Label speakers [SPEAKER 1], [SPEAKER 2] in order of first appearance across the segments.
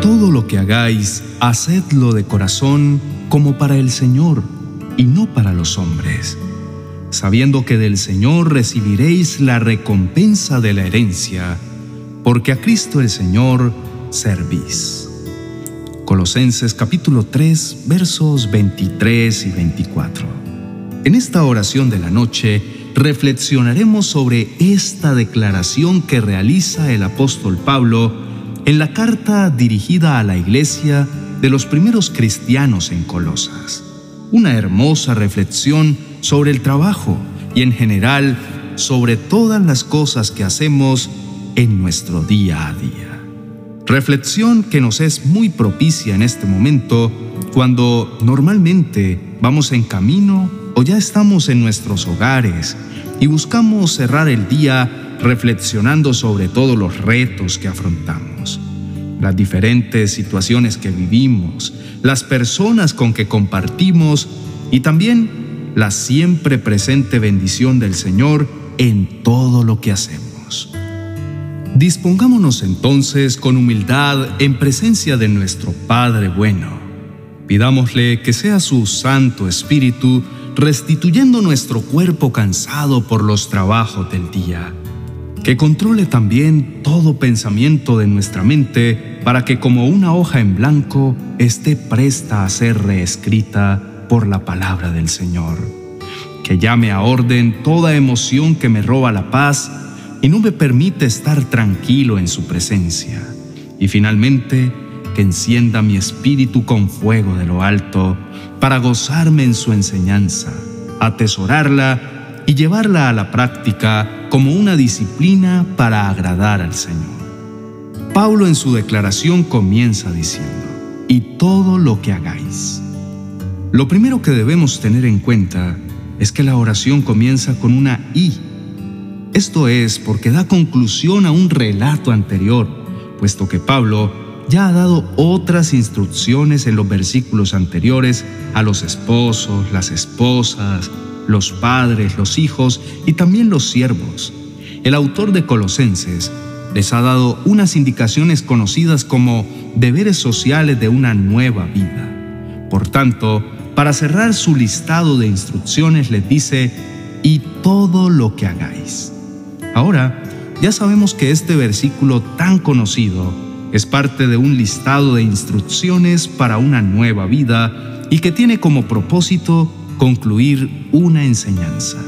[SPEAKER 1] Todo lo que hagáis, hacedlo de corazón como para el Señor y no para los hombres, sabiendo que del Señor recibiréis la recompensa de la herencia, porque a Cristo el Señor servís. Colosenses capítulo 3 versos 23 y 24. En esta oración de la noche reflexionaremos sobre esta declaración que realiza el apóstol Pablo en la carta dirigida a la iglesia de los primeros cristianos en Colosas. Una hermosa reflexión sobre el trabajo y en general sobre todas las cosas que hacemos en nuestro día a día. Reflexión que nos es muy propicia en este momento cuando normalmente vamos en camino o ya estamos en nuestros hogares y buscamos cerrar el día reflexionando sobre todos los retos que afrontamos, las diferentes situaciones que vivimos, las personas con que compartimos y también la siempre presente bendición del Señor en todo lo que hacemos. Dispongámonos entonces con humildad en presencia de nuestro Padre bueno. Pidámosle que sea su Santo Espíritu restituyendo nuestro cuerpo cansado por los trabajos del día que controle también todo pensamiento de nuestra mente para que como una hoja en blanco esté presta a ser reescrita por la palabra del Señor. Que llame a orden toda emoción que me roba la paz y no me permite estar tranquilo en su presencia. Y finalmente, que encienda mi espíritu con fuego de lo alto para gozarme en su enseñanza, atesorarla y llevarla a la práctica como una disciplina para agradar al Señor. Pablo en su declaración comienza diciendo, y todo lo que hagáis. Lo primero que debemos tener en cuenta es que la oración comienza con una y. Esto es porque da conclusión a un relato anterior, puesto que Pablo ya ha dado otras instrucciones en los versículos anteriores a los esposos, las esposas, los padres, los hijos y también los siervos. El autor de Colosenses les ha dado unas indicaciones conocidas como deberes sociales de una nueva vida. Por tanto, para cerrar su listado de instrucciones les dice, y todo lo que hagáis. Ahora, ya sabemos que este versículo tan conocido es parte de un listado de instrucciones para una nueva vida y que tiene como propósito concluir una enseñanza.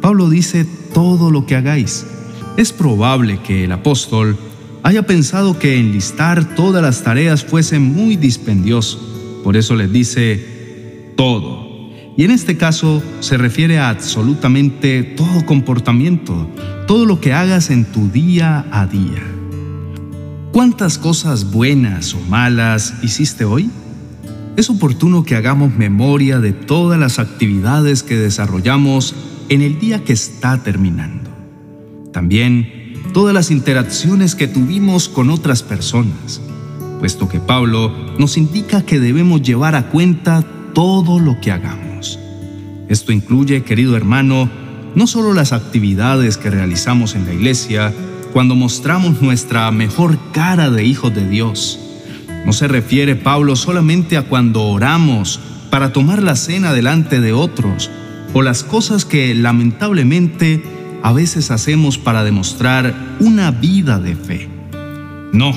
[SPEAKER 1] Pablo dice todo lo que hagáis. Es probable que el apóstol haya pensado que enlistar todas las tareas fuese muy dispendioso. Por eso les dice todo. Y en este caso se refiere a absolutamente todo comportamiento, todo lo que hagas en tu día a día. ¿Cuántas cosas buenas o malas hiciste hoy? es oportuno que hagamos memoria de todas las actividades que desarrollamos en el día que está terminando. También todas las interacciones que tuvimos con otras personas, puesto que Pablo nos indica que debemos llevar a cuenta todo lo que hagamos. Esto incluye, querido hermano, no solo las actividades que realizamos en la iglesia cuando mostramos nuestra mejor cara de hijos de Dios, no se refiere Pablo solamente a cuando oramos para tomar la cena delante de otros o las cosas que lamentablemente a veces hacemos para demostrar una vida de fe. No,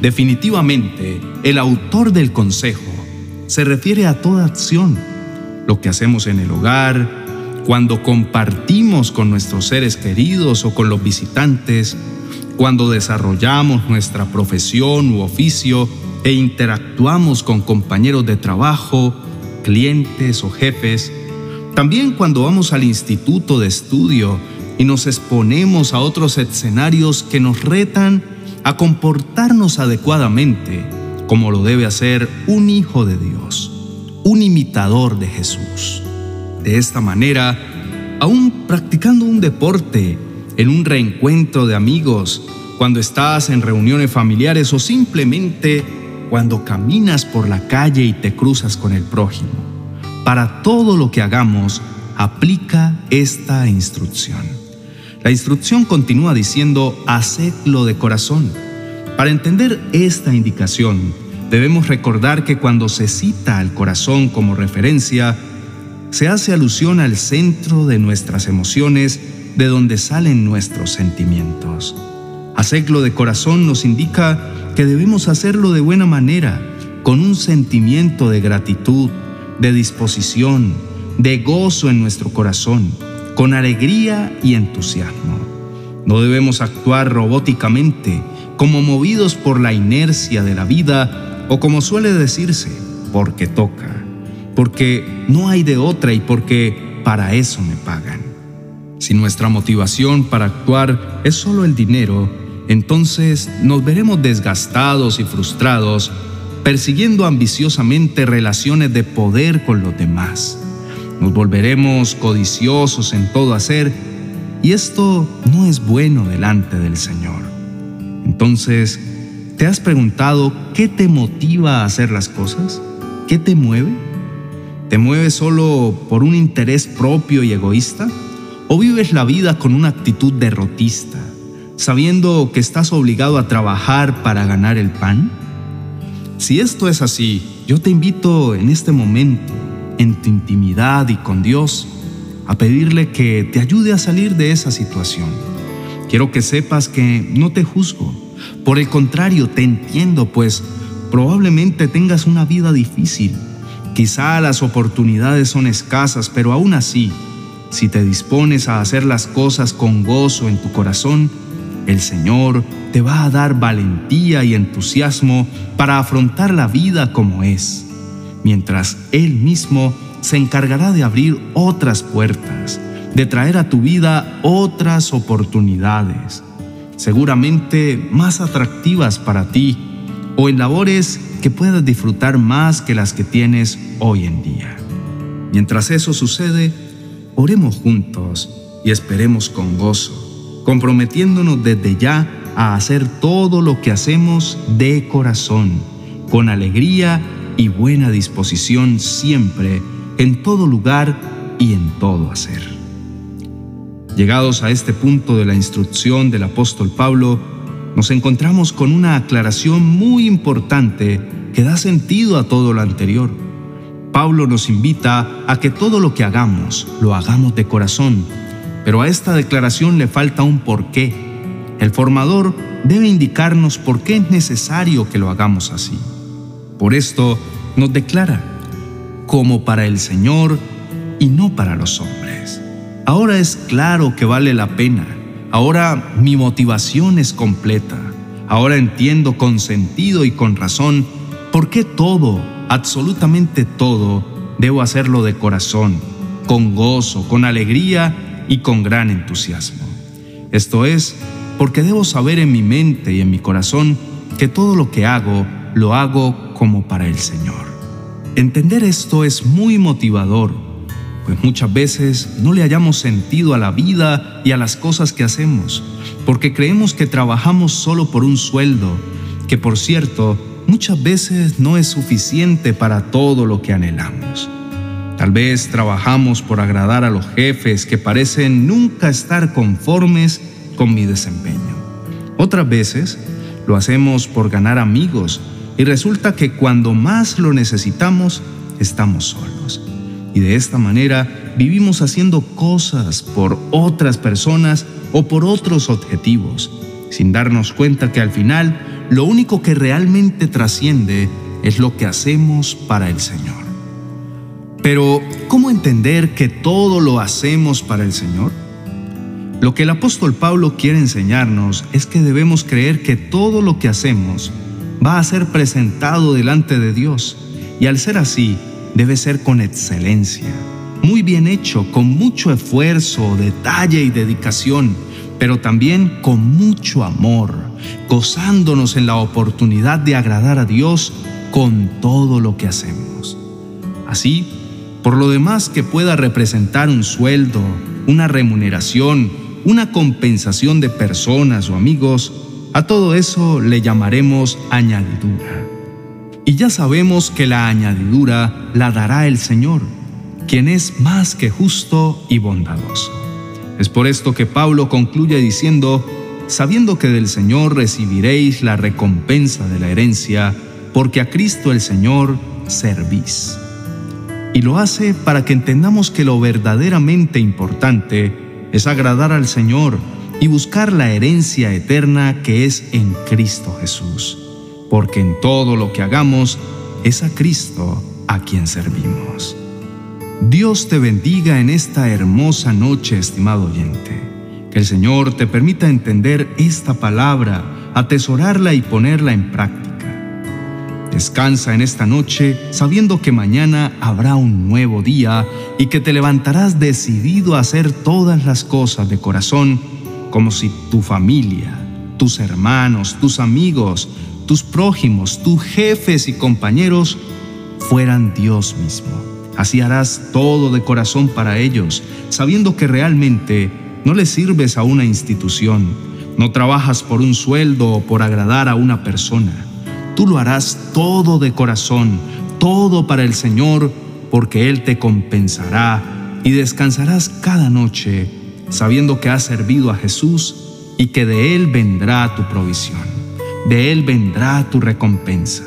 [SPEAKER 1] definitivamente el autor del consejo se refiere a toda acción, lo que hacemos en el hogar, cuando compartimos con nuestros seres queridos o con los visitantes, cuando desarrollamos nuestra profesión u oficio e interactuamos con compañeros de trabajo, clientes o jefes, también cuando vamos al instituto de estudio y nos exponemos a otros escenarios que nos retan a comportarnos adecuadamente, como lo debe hacer un hijo de Dios, un imitador de Jesús. De esta manera, aún practicando un deporte, en un reencuentro de amigos, cuando estás en reuniones familiares o simplemente cuando caminas por la calle y te cruzas con el prójimo. Para todo lo que hagamos, aplica esta instrucción. La instrucción continúa diciendo, hacedlo de corazón. Para entender esta indicación, debemos recordar que cuando se cita al corazón como referencia, se hace alusión al centro de nuestras emociones, de donde salen nuestros sentimientos. Hacerlo de corazón nos indica que debemos hacerlo de buena manera, con un sentimiento de gratitud, de disposición, de gozo en nuestro corazón, con alegría y entusiasmo. No debemos actuar robóticamente, como movidos por la inercia de la vida o como suele decirse, porque toca, porque no hay de otra y porque para eso me pagan. Si nuestra motivación para actuar es solo el dinero, entonces nos veremos desgastados y frustrados persiguiendo ambiciosamente relaciones de poder con los demás. Nos volveremos codiciosos en todo hacer y esto no es bueno delante del Señor. Entonces, ¿te has preguntado qué te motiva a hacer las cosas? ¿Qué te mueve? ¿Te mueve solo por un interés propio y egoísta? ¿O vives la vida con una actitud derrotista, sabiendo que estás obligado a trabajar para ganar el pan? Si esto es así, yo te invito en este momento, en tu intimidad y con Dios, a pedirle que te ayude a salir de esa situación. Quiero que sepas que no te juzgo. Por el contrario, te entiendo, pues probablemente tengas una vida difícil. Quizá las oportunidades son escasas, pero aún así, si te dispones a hacer las cosas con gozo en tu corazón, el Señor te va a dar valentía y entusiasmo para afrontar la vida como es, mientras Él mismo se encargará de abrir otras puertas, de traer a tu vida otras oportunidades, seguramente más atractivas para ti o en labores que puedas disfrutar más que las que tienes hoy en día. Mientras eso sucede, oremos juntos y esperemos con gozo, comprometiéndonos desde ya a hacer todo lo que hacemos de corazón, con alegría y buena disposición siempre, en todo lugar y en todo hacer. Llegados a este punto de la instrucción del apóstol Pablo, nos encontramos con una aclaración muy importante que da sentido a todo lo anterior. Pablo nos invita a que todo lo que hagamos lo hagamos de corazón, pero a esta declaración le falta un porqué el formador debe indicarnos por qué es necesario que lo hagamos así. Por esto nos declara, como para el Señor y no para los hombres. Ahora es claro que vale la pena. Ahora mi motivación es completa. Ahora entiendo con sentido y con razón por qué todo, absolutamente todo, debo hacerlo de corazón, con gozo, con alegría y con gran entusiasmo. Esto es, porque debo saber en mi mente y en mi corazón que todo lo que hago lo hago como para el Señor. Entender esto es muy motivador, pues muchas veces no le hallamos sentido a la vida y a las cosas que hacemos, porque creemos que trabajamos solo por un sueldo, que por cierto, muchas veces no es suficiente para todo lo que anhelamos. Tal vez trabajamos por agradar a los jefes que parecen nunca estar conformes con mi desempeño. Otras veces lo hacemos por ganar amigos y resulta que cuando más lo necesitamos, estamos solos. Y de esta manera vivimos haciendo cosas por otras personas o por otros objetivos, sin darnos cuenta que al final lo único que realmente trasciende es lo que hacemos para el Señor. Pero, ¿cómo entender que todo lo hacemos para el Señor? Lo que el apóstol Pablo quiere enseñarnos es que debemos creer que todo lo que hacemos va a ser presentado delante de Dios y al ser así debe ser con excelencia, muy bien hecho, con mucho esfuerzo, detalle y dedicación, pero también con mucho amor, gozándonos en la oportunidad de agradar a Dios con todo lo que hacemos. Así, por lo demás que pueda representar un sueldo, una remuneración, una compensación de personas o amigos, a todo eso le llamaremos añadidura. Y ya sabemos que la añadidura la dará el Señor, quien es más que justo y bondadoso. Es por esto que Pablo concluye diciendo, sabiendo que del Señor recibiréis la recompensa de la herencia, porque a Cristo el Señor servís. Y lo hace para que entendamos que lo verdaderamente importante es agradar al Señor y buscar la herencia eterna que es en Cristo Jesús, porque en todo lo que hagamos es a Cristo a quien servimos. Dios te bendiga en esta hermosa noche, estimado oyente. Que el Señor te permita entender esta palabra, atesorarla y ponerla en práctica. Descansa en esta noche sabiendo que mañana habrá un nuevo día y que te levantarás decidido a hacer todas las cosas de corazón como si tu familia, tus hermanos, tus amigos, tus prójimos, tus jefes y compañeros fueran Dios mismo. Así harás todo de corazón para ellos, sabiendo que realmente no le sirves a una institución, no trabajas por un sueldo o por agradar a una persona. Tú lo harás todo de corazón, todo para el Señor, porque Él te compensará y descansarás cada noche sabiendo que has servido a Jesús y que de Él vendrá tu provisión, de Él vendrá tu recompensa,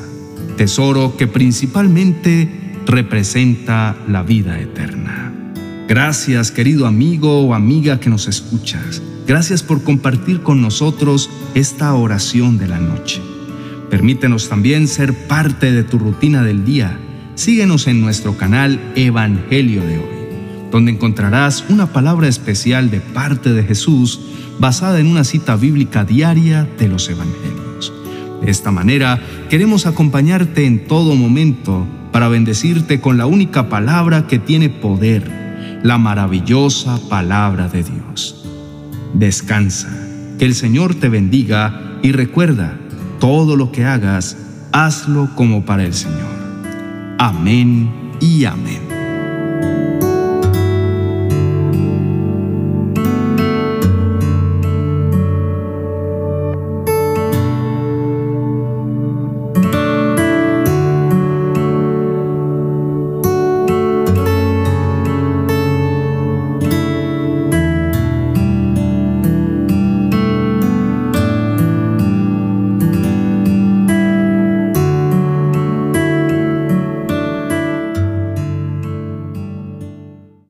[SPEAKER 1] tesoro que principalmente representa la vida eterna. Gracias querido amigo o amiga que nos escuchas. Gracias por compartir con nosotros esta oración de la noche. Permítenos también ser parte de tu rutina del día. Síguenos en nuestro canal Evangelio de hoy donde encontrarás una palabra especial de parte de Jesús basada en una cita bíblica diaria de los Evangelios. De esta manera, queremos acompañarte en todo momento para bendecirte con la única palabra que tiene poder, la maravillosa palabra de Dios. Descansa, que el Señor te bendiga y recuerda, todo lo que hagas, hazlo como para el Señor. Amén y amén.